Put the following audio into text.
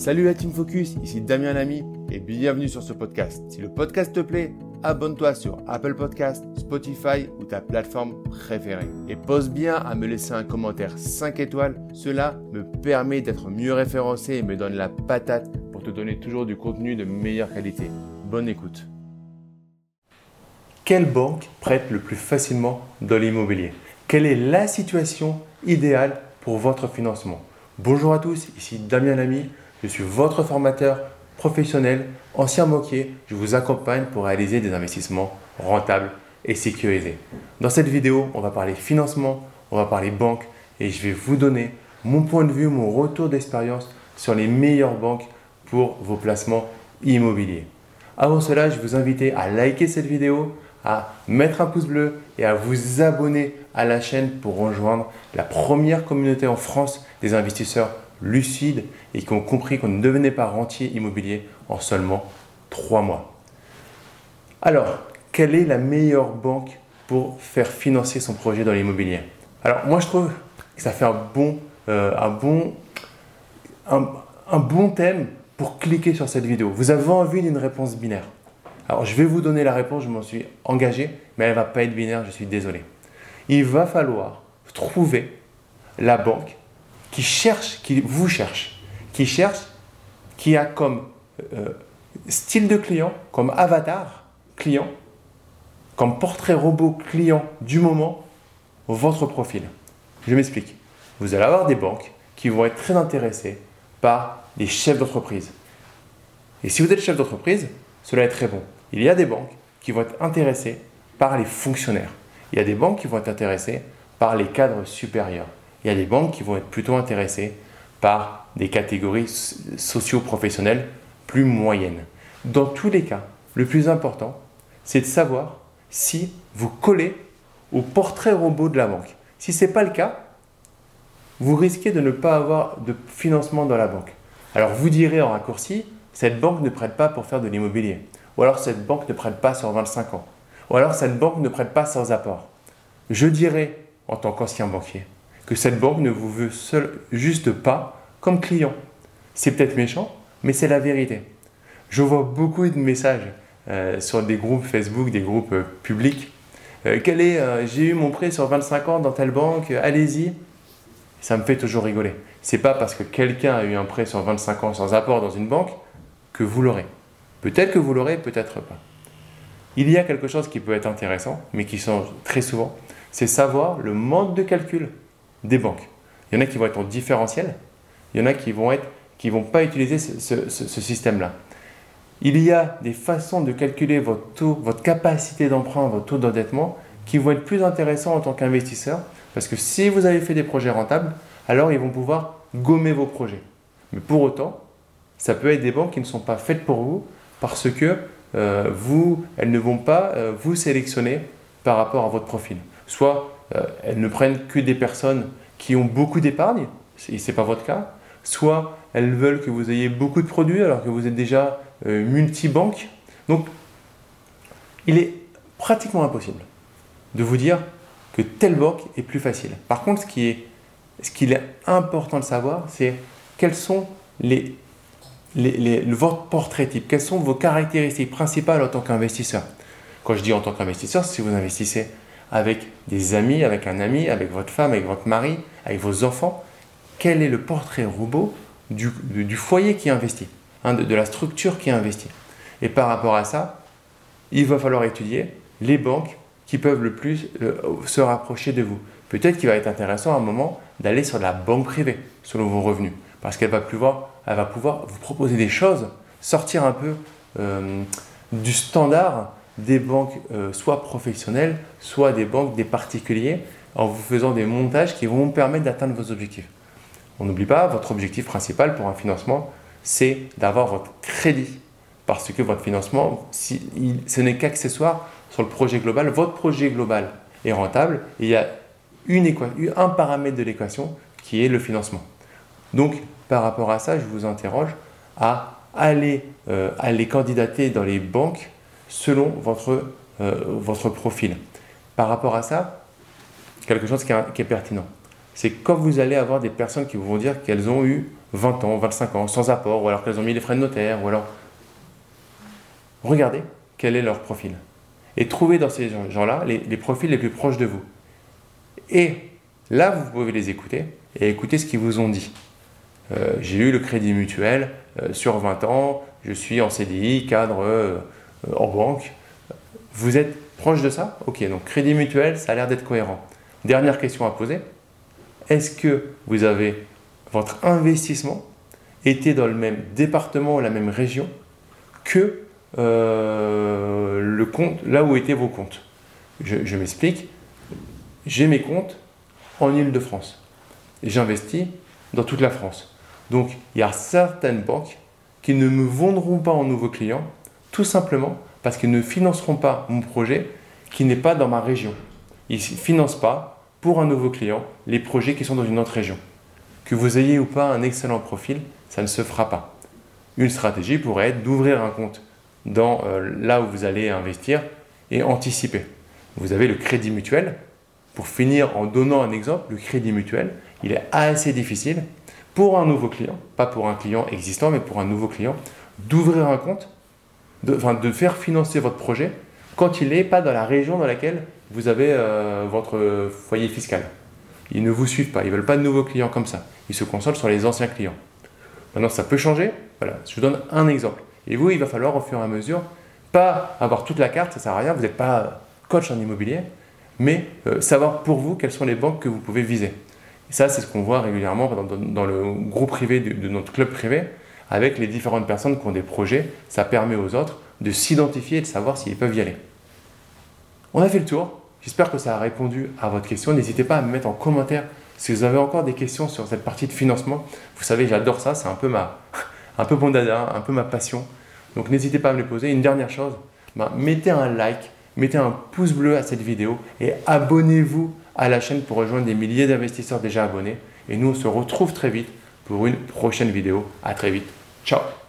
Salut la Team Focus, ici Damien Lamy et bienvenue sur ce podcast. Si le podcast te plaît, abonne-toi sur Apple Podcast, Spotify ou ta plateforme préférée. Et pose bien à me laisser un commentaire 5 étoiles, cela me permet d'être mieux référencé et me donne la patate pour te donner toujours du contenu de meilleure qualité. Bonne écoute. Quelle banque prête le plus facilement dans l'immobilier? Quelle est la situation idéale pour votre financement? Bonjour à tous, ici Damien Lamy je suis votre formateur professionnel, ancien banquier. Je vous accompagne pour réaliser des investissements rentables et sécurisés. Dans cette vidéo, on va parler financement, on va parler banque et je vais vous donner mon point de vue, mon retour d'expérience sur les meilleures banques pour vos placements immobiliers. Avant cela, je vous invite à liker cette vidéo, à mettre un pouce bleu et à vous abonner à la chaîne pour rejoindre la première communauté en France des investisseurs lucides et qui ont compris qu'on ne devenait pas rentier immobilier en seulement trois mois. Alors, quelle est la meilleure banque pour faire financer son projet dans l'immobilier? Alors, moi, je trouve que ça fait un bon, euh, un, bon, un, bon thème pour cliquer sur cette vidéo. Vous avez envie d'une réponse binaire? Alors, je vais vous donner la réponse, je m'en suis engagé, mais elle ne va pas être binaire, je suis désolé. Il va falloir trouver la banque qui cherche, qui vous cherche, qui cherche, qui a comme euh, style de client, comme avatar client, comme portrait robot client du moment, votre profil. Je m'explique. Vous allez avoir des banques qui vont être très intéressées par les chefs d'entreprise. Et si vous êtes chef d'entreprise, cela est très bon. Il y a des banques qui vont être intéressées par les fonctionnaires. Il y a des banques qui vont être intéressées par les cadres supérieurs il y a des banques qui vont être plutôt intéressées par des catégories socio-professionnelles plus moyennes. Dans tous les cas, le plus important, c'est de savoir si vous collez au portrait robot de la banque. Si ce n'est pas le cas, vous risquez de ne pas avoir de financement dans la banque. Alors vous direz en raccourci, cette banque ne prête pas pour faire de l'immobilier. Ou alors cette banque ne prête pas sur 25 ans. Ou alors cette banque ne prête pas sans apport. Je dirais, en tant qu'ancien banquier, que cette banque ne vous veut juste pas comme client. C'est peut-être méchant, mais c'est la vérité. Je vois beaucoup de messages euh, sur des groupes Facebook, des groupes euh, publics. Euh, quel est, j'ai eu mon prêt sur 25 ans dans telle banque, allez-y. Ça me fait toujours rigoler. C'est pas parce que quelqu'un a eu un prêt sur 25 ans sans apport dans une banque que vous l'aurez. Peut-être que vous l'aurez, peut-être pas. Il y a quelque chose qui peut être intéressant, mais qui change très souvent, c'est savoir le mode de calcul des banques. Il y en a qui vont être en différentiel, il y en a qui vont être qui vont pas utiliser ce, système-là. Il y a des façons de calculer votre taux, votre capacité d'emprunt, votre taux d'endettement qui vont être plus intéressants en tant qu'investisseur parce que si vous avez fait des projets rentables, alors ils vont pouvoir gommer vos projets. Mais pour autant, ça peut être des banques qui ne sont pas faites pour vous parce que euh, vous, elles ne vont pas euh, vous sélectionner par rapport à votre profil. Soit elles ne prennent que des personnes qui ont beaucoup d'épargne, et ce n'est pas votre cas, soit elles veulent que vous ayez beaucoup de produits alors que vous êtes déjà euh, multi-banque. Donc, il est pratiquement impossible de vous dire que telle banque est plus facile. Par contre, ce qui est, ce qu'il est important de savoir, c'est quels sont les, les, les, votre portrait type, quelles sont vos caractéristiques principales en tant qu'investisseur? Quand je dis en tant qu'investisseur, si vous investissez avec des amis, avec un ami, avec votre femme, avec votre mari, avec vos enfants, quel est le portrait robot du, foyer qui investit, hein, de, la structure qui investit? Et par rapport à ça, il va falloir étudier les banques qui peuvent le plus euh, se rapprocher de vous. Peut-être qu'il va être intéressant à un moment d'aller sur la banque privée, selon vos revenus, parce qu'elle va pouvoir, va pouvoir vous proposer des choses, sortir un peu euh, du standard des banques euh, soit professionnelles, soit des banques des particuliers, en vous faisant des montages qui vont vous permettre d'atteindre vos objectifs. On n'oublie pas, votre objectif principal pour un financement, c'est d'avoir votre crédit. Parce que votre financement, si, ce n'est qu'accessoire sur le projet global. Votre projet global est rentable et il y a une un paramètre de l'équation qui est le financement. Donc, par rapport à ça, je vous interroge à aller, euh, aller candidater dans les banques selon votre, euh, votre profil. Par rapport à ça, quelque chose qui est, pertinent, c'est quand vous allez avoir des personnes qui vont dire qu'elles ont eu 20 ans, 25 ans sans apport, ou alors qu'elles ont mis les frais de notaire, ou alors... Regardez quel est leur profil. Et trouvez dans ces gens-là les, profils les plus proches de vous. Et là, vous pouvez les écouter et écouter ce qu'ils vous ont dit. Euh, j'ai eu le crédit mutuel euh, sur 20 ans, je suis en CDI, cadre en banque. Vous êtes proche de ça Ok, donc crédit mutuel, ça a l'air d'être cohérent. Dernière question à poser. Est-ce que vous avez votre investissement été dans le même département ou la même région que le compte, là où étaient vos comptes? Je, m'explique. J'ai mes comptes en Ile-de-France. J'investis dans toute la France. Donc, il y a certaines banques qui ne me vendront pas en nouveaux clients, tout simplement parce qu'ils ne financeront pas mon projet qui n'est pas dans ma région. Ils ne financent pas pour un nouveau client les projets qui sont dans une autre région. Que vous ayez ou pas un excellent profil, ça ne se fera pas. Une stratégie pourrait être d'ouvrir un compte dans euh, là où vous allez investir et anticiper. Vous avez le crédit mutuel. Pour finir en donnant un exemple, le crédit mutuel, il est assez difficile pour un nouveau client, pas pour un client existant, mais pour un nouveau client, d'ouvrir un compte, de, faire financer votre projet quand il n'est pas dans la région dans laquelle vous avez euh, votre foyer fiscal. Ils ne vous suivent pas, ils ne veulent pas de nouveaux clients comme ça. Ils se concentrent sur les anciens clients. Maintenant, ça peut changer. Voilà, je vous donne un exemple. Et vous, il va falloir au fur et à mesure, pas avoir toute la carte, ça ne sert à rien, vous n'êtes pas coach en immobilier, mais euh, savoir pour vous quelles sont les banques que vous pouvez viser. Et ça, c'est ce qu'on voit régulièrement dans, le groupe privé de, notre club privé, avec les différentes personnes qui ont des projets. Ça permet aux autres de s'identifier et de savoir s'ils peuvent y aller. On a fait le tour. J'espère que ça a répondu à votre question. N'hésitez pas à me mettre en commentaire si vous avez encore des questions sur cette partie de financement. Vous savez, j'adore ça. C'est un peu ma, un peu mon dada, un peu ma passion. Donc n'hésitez pas à me les poser. Une dernière chose, ben, mettez un like, mettez un pouce bleu à cette vidéo et abonnez-vous à la chaîne pour rejoindre des milliers d'investisseurs déjà abonnés. Et nous, on se retrouve très vite pour une prochaine vidéo. À très vite. Ciao